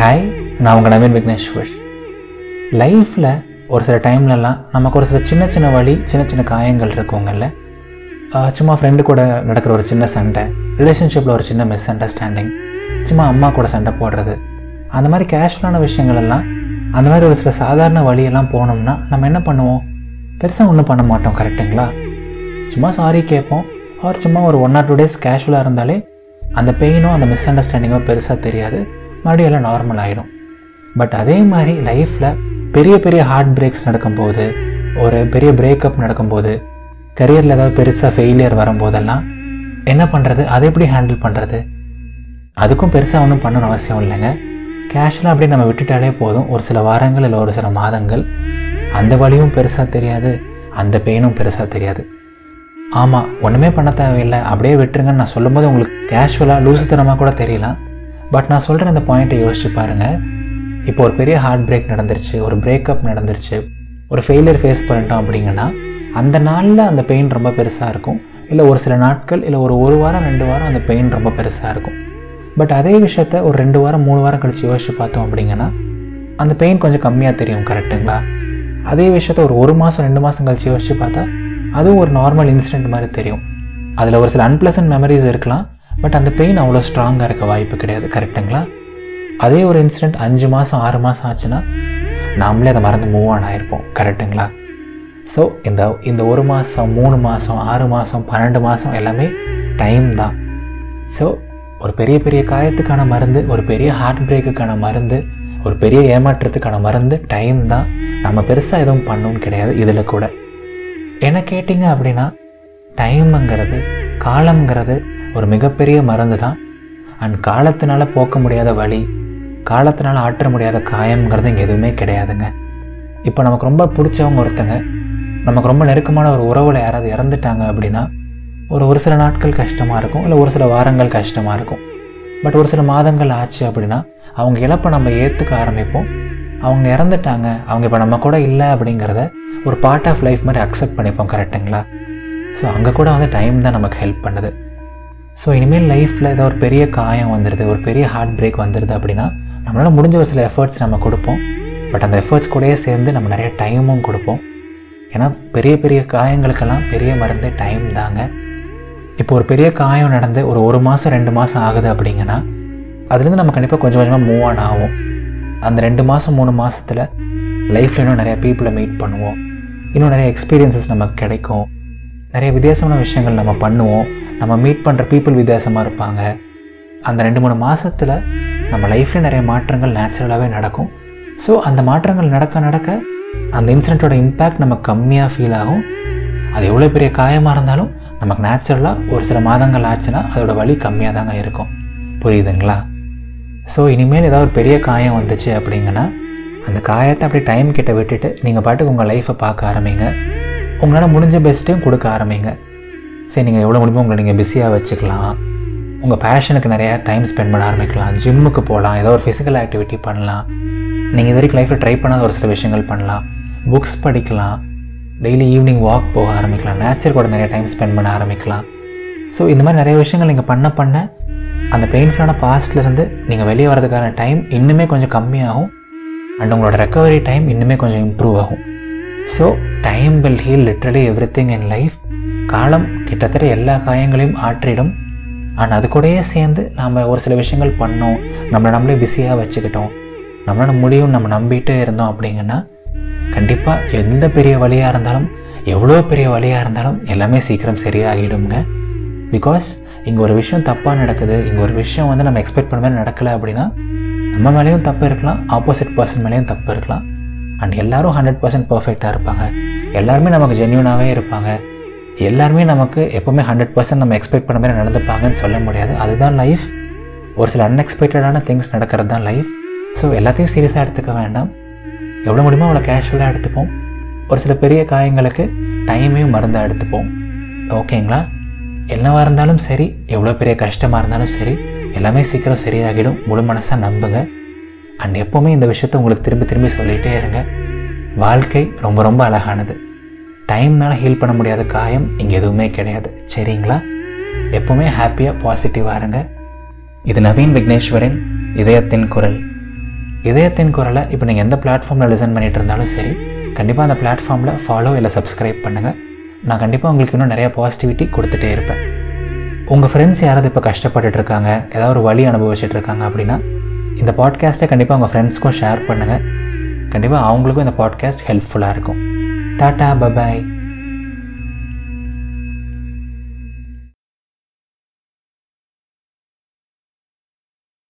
Hi நான் உங்கள் நவீன் விக்னேஸ்வர். லைஃப்பில் ஒரு சில டைம்லலாம் நமக்கு ஒரு சில சின்ன சின்ன வழி சின்ன சின்ன காயங்கள் இருக்குங்கல்ல சும்மா ஃப்ரெண்டு கூட நடக்கிற ஒரு சின்ன சண்டை ரிலேஷன்ஷிப்பில் ஒரு சின்ன மிஸ் அண்டர்ஸ்டாண்டிங் சும்மா அம்மா கூட சண்டை போடுறது. அந்த மாதிரி கேஷுவலான விஷயங்கள் எல்லாம் அந்த மாதிரி ஒரு சில சாதாரண வழியெல்லாம் போனோம்னா நம்ம என்ன பண்ணுவோம்? பெருசாக ஒன்றும் பண்ண மாட்டோம் கரெக்டுங்களா சும்மா சாரி கேட்போம். அவர் சும்மா ஒரு ஒன் ஆர் டூ டேஸ் கேஷுவலாக இருந்தாலே அந்த பெயினோ அந்த மிஸ் அண்டர்ஸ்டாண்டிங்கோ பெருசாக தெரியாது. மறுபடியும் எல்லாம் நார்மல் ஆகிடும் பட் அதே மாதிரி லைஃப்பில் பெரிய பெரிய ஹார்ட் பிரேக்ஸ் நடக்கும்போது ஒரு பெரிய பிரேக்கப் நடக்கும்போது கரியரில் ஏதாவது பெருசாக ஃபெயிலியர் வரும்போதெல்லாம் என்ன பண்ணுறது அதை எப்படி ஹேண்டில் பண்ணுறது அதுக்கும் பெருசாக ஒன்றும் பண்ணணும்னு அவசியம் இல்லைங்க. கேஷுவலாக அப்படியே நம்ம விட்டுட்டாலே போதும். ஒரு சில வாரங்கள் இல்லை ஒரு சில மாதங்கள். அந்த வழியும் பெருசாக தெரியாது. அந்த பெயினும் பெருசாக தெரியாது. ஆமாம் ஒன்றுமே பண்ண தேவையில்லை. அப்படியே விட்டுருங்கன்னு நான் சொல்லும்போது உங்களுக்கு கேஷுவலாக லூசுத்தனமாக கூட தெரியலாம். பட் நான் சொல்கிற இந்த பாயிண்ட்டை யோசிச்சு பாருங்கள் இப்போ ஒரு பெரிய ஹார்ட் பிரேக் நடந்துருச்சு ஒரு பிரேக்கப் நடந்துருச்சு ஒரு ஃபெயிலியர் ஃபேஸ் பண்ணிட்டோம் அப்படிங்கன்னா அந்த நாளில் அந்த பெயின் ரொம்ப பெருசாக இருக்கும். இல்லை ஒரு சில நாட்கள் இல்லை ஒரு ஒரு வாரம் ரெண்டு வாரம் அந்த பெயின் ரொம்ப பெருசாக இருக்கும். பட் அதே விஷயத்த ஒரு ரெண்டு வாரம் மூணு வாரம் கழித்து யோசிச்சு பார்த்தோம் அப்படிங்கன்னா அந்த பெயின் கொஞ்சம் கம்மியாக தெரியும் கரெக்டுங்களா அதே விஷயத்த ஒரு ஒரு மாதம் ரெண்டு மாதம் கழிச்சு யோசிச்சு பார்த்தா அதுவும் ஒரு நார்மல் இன்சிடென்ட் மாதிரி தெரியும். அதில் ஒரு சில அன்பிளசன்ட் மெமரிஸ் இருக்கலாம். பட் அந்த பெயின் அவ்வளோ ஸ்ட்ராங்காக இருக்க வாய்ப்பு கிடையாது கரெக்டுங்களா அதே ஒரு இன்சிடென்ட் அஞ்சு மாதம் ஆறு மாதம் ஆச்சுன்னா நாமளே அதை மறந்து மூவ் ஆன் ஆகிருப்போம் கரெக்டுங்களா ஸோ இந்த இந்த ஒரு மாதம் மூணு மாதம் ஆறு மாதம் பன்னெண்டு மாதம் எல்லாமே டைம் தான். ஸோ ஒரு பெரிய பெரிய காயத்துக்கான மருந்து ஒரு பெரிய ஹார்ட் பிரேக்குக்கான மருந்து ஒரு பெரிய ஏமாற்றத்துக்கான மருந்து டைம் தான். நம்ம பெருசாக எதுவும் பண்ணணும்னு கிடையாது இதில் கூட. என்ன கேட்டிங்க அப்படின்னா டைமுங்கிறது காலம்ங்கிறது ஒரு மிகப்பெரிய மருந்து தான் அண்ட் காலத்தினால போக்க முடியாத வழி காலத்தினால் ஆற்ற முடியாத காயம்ங்கிறது இங்கே எதுவுமே கிடையாதுங்க. இப்போ நமக்கு ரொம்ப பிடிச்சவங்க ஒருத்தங்க நமக்கு ரொம்ப நெருக்கமான ஒரு உறவில் யாராவது இறந்துட்டாங்க அப்படின்னா ஒரு ஒரு சில நாட்கள் கஷ்டமாக இருக்கும் இல்லை ஒரு சில வாரங்கள் கஷ்டமாக இருக்கும். பட் ஒரு சில மாதங்கள் ஆச்சு அப்படின்னா அவங்க இழப்பை நம்ம ஏற்றுக்க ஆரம்பிப்போம். அவங்க இறந்துட்டாங்க அவங்க இப்போ நம்ம கூட இல்லை அப்படிங்கிறத ஒரு பார்ட் ஆஃப் லைஃப் மாதிரி அக்செப்ட் பண்ணிப்போம் கரெக்டுங்களா ஸோ அங்கே கூட வந்து டைம் தான் நமக்கு ஹெல்ப் பண்ணுது. ஸோ இனிமேல் லைஃப்பில் ஏதோ ஒரு பெரிய காயம் வந்துடுது ஒரு பெரிய ஹார்ட் பிரேக் வந்துடுது அப்படின்னா நம்மளால் முடிஞ்ச ஒரு சில எஃபர்ட்ஸ் நம்ம கொடுப்போம். பட் அந்த எஃபர்ட்ஸ் கூடயே சேர்ந்து நம்ம நிறைய டைமும் கொடுப்போம். ஏன்னா பெரிய பெரிய காயங்களுக்கெல்லாம் பெரிய மருந்து டைம் தாங்க. இப்போ ஒரு பெரிய காயம் நடந்து ஒரு ஒரு மாதம் ரெண்டு மாதம் ஆகுது அப்படிங்கன்னா அதுலேருந்து நம்ம கண்டிப்பாக கொஞ்சம் கொஞ்சமாக மூவ் ஆன் ஆகும். அந்த ரெண்டு மாதம் மூணு மாதத்தில் லைஃப்பில் இன்னும் நிறையா பீப்புளை மீட் பண்ணுவோம். இன்னும் நிறைய எக்ஸ்பீரியன்சஸ் நமக்கு கிடைக்கும். நிறைய வித்தியாசமான விஷயங்கள் நம்ம பண்ணுவோம். நம்ம மீட் பண்ணுற பீப்புள் வித்தியாசமாக இருப்பாங்க. அந்த ரெண்டு மூணு மாதத்தில் நம்ம லைஃப்பில் நிறைய மாற்றங்கள் நேச்சுரலாகவே நடக்கும். ஸோ அந்த மாற்றங்கள் நடக்க நடக்க அந்த இன்சிடெண்ட்டோட இம்பேக்ட் நமக்கு கம்மியாக ஃபீல் ஆகும். அது எவ்வளோ பெரிய காயமாக இருந்தாலும் நமக்கு நேச்சுரலாக ஒரு சில மாதங்கள் ஆச்சுன்னா அதோட வலி கம்மியாக தாங்க இருக்கும். புரியுதுங்களா? ஸோ இனிமேல் ஏதாவது ஒரு பெரிய காயம் வந்துச்சு அப்படிங்கன்னா அந்த காயத்தை அப்படியே டைம் கிட்ட விட்டுட்டு நீங்கள் பாட்டுக்கு உங்கள் லைஃப்பை பார்க்க ஆரம்பிங்க. உங்களால் முடிஞ்ச பெஸ்ட்டையும் கொடுக்க ஆரம்பிங்க. சரி நீங்கள் எவ்வளோ முடியுமோ உங்களை நீங்கள் பிஸியாக வச்சுக்கலாம். உங்கள் பேஷனுக்கு நிறையா டைம் ஸ்பெண்ட் பண்ண ஆரம்பிக்கலாம். ஜிம்முக்கு போகலாம் ஏதோ ஒரு ஃபிசிக்கல் ஆக்டிவிட்டி பண்ணலாம். நீங்கள் இது வரைக்கும் லைஃப்பில் ட்ரை பண்ணாத ஒரு சில விஷயங்கள் பண்ணலாம். புக்ஸ் படிக்கலாம். டெய்லி ஈவினிங் வாக் போக ஆரம்பிக்கலாம். நேச்சர் கூட நிறைய டைம் ஸ்பெண்ட் பண்ண ஆரம்பிக்கலாம். ஸோ இந்த மாதிரி நிறைய விஷயங்கள் நீங்கள் பண்ண பண்ண அந்த பெயின்ஃபுல்லான பாஸ்ட்லேருந்து நீங்கள் வெளியே வரதுக்கான டைம் இன்னுமே கொஞ்சம் கம்மியாகும். அண்ட் உங்களோட ரெக்கவரி டைம் இன்னுமே கொஞ்சம் இம்ப்ரூவ் ஆகும். So time will heal literally everything in life காலம் கிட்டத்தட்ட எல்லா காயங்களையும் ஆற்றிடும். அண்ட் அது கூடயே சேர்ந்து நாம் ஒரு சில விஷயங்கள் பண்ணோம். நம்மளை நம்மளே பிஸியாக வச்சுக்கிட்டோம். நம்மளால முடியும் நம்ம நம்பிட்டே இருந்தோம் அப்படிங்கன்னா கண்டிப்பாக எந்த பெரிய வழியாக இருந்தாலும் எவ்வளோ பெரிய வழியாக இருந்தாலும் எல்லாமே சீக்கிரம் சரியாகிடுங்க பிகாஸ் இங்கே ஒரு விஷயம் தப்பாக நடக்குது. இங்கே ஒரு விஷயம் வந்து நம்ம எக்ஸ்பெக்ட் பண்ண மாதிரி நடக்கலை அப்படின்னா நம்ம மேலேயும் தப்பு இருக்கலாம். ஆப்போசிட் பர்சன் மேலேயும் தப்பு இருக்கலாம். அண்ட் எல்லாரும் ஹண்ட்ரட் பர்சன்ட் பர்ஃபெக்டாக இருப்பாங்க. எல்லாருமே நமக்கு ஜென்யூனாகவே இருப்பாங்க. எல்லாருமே நமக்கு எப்போவுமே ஹண்ட்ரட் பர்சன்ட் நம்ம எக்ஸ்பெக்ட் பண்ண மாதிரி நடந்துப்பாங்கன்னு சொல்ல முடியாது. அதுதான் லைஃப் ஒரு சில அன்எக்ஸ்பெக்டடான திங்ஸ் நடக்கிறது தான் லைஃப் ஸோ எல்லாத்தையும் சீரியஸாக எடுத்துக்க வேண்டாம். எவ்வளோ முடியுமோ அவ்வளோ கேஷுவலாக எடுத்துப்போம். ஒரு சில பெரிய காயங்களுக்கு டைமையும் மருந்தாக எடுத்துப்போம். ஓகேங்களா என்னவாக இருந்தாலும் சரி எவ்வளோ பெரிய கஷ்டமாக இருந்தாலும் சரி எல்லாமே சீக்கிரம் சரியாகிடும். முழு மனசாக நம்புங்க. அண்ட் எப்போவுமே இந்த விஷயத்த உங்களுக்கு திரும்பி திரும்பி சொல்லிகிட்டே இருங்க. வாழ்க்கை ரொம்ப ரொம்ப அழகானது. டைம்னால் ஹீல் பண்ண முடியாத காயம் இங்கே எதுவுமே கிடையாது. சரிங்களா? எப்போவுமே ஹாப்பியாக பாசிட்டிவாக இருங்க. இது நவீன் விக்னேஸ்வரின் இதயத்தின் குரல். இதயத்தின் குரலை இப்போ நீங்கள் எந்த பிளாட்ஃபார்மில் லிசன் பண்ணிகிட்டு இருந்தாலும் சரி கண்டிப்பாக அந்த பிளாட்ஃபார்மில் ஃபாலோ இல்லை சப்ஸ்கிரைப் பண்ணுங்கள் நான் கண்டிப்பாக உங்களுக்கு இன்னும் நிறையா பாசிட்டிவிட்டி கொடுத்துட்டே இருப்பேன். உங்கள் ஃப்ரெண்ட்ஸ் யாராவது இப்போ கஷ்டப்பட்டுட்ருக்காங்க ஏதாவது ஒரு வழி அனுபவிச்சுட்டு இருக்காங்க அப்படின்னா இந்த பாட்காஸ்ட்டை கண்டிப்பாக உங்கள் ஃப்ரெண்ட்ஸ்க்கும் ஷேர் பண்ணுங்கள் கண்டிப்பாக அவங்களுக்கும் இந்த பாட்காஸ்ட் ஹெல்ப்ஃபுல்லாக இருக்கும். Tata bye bye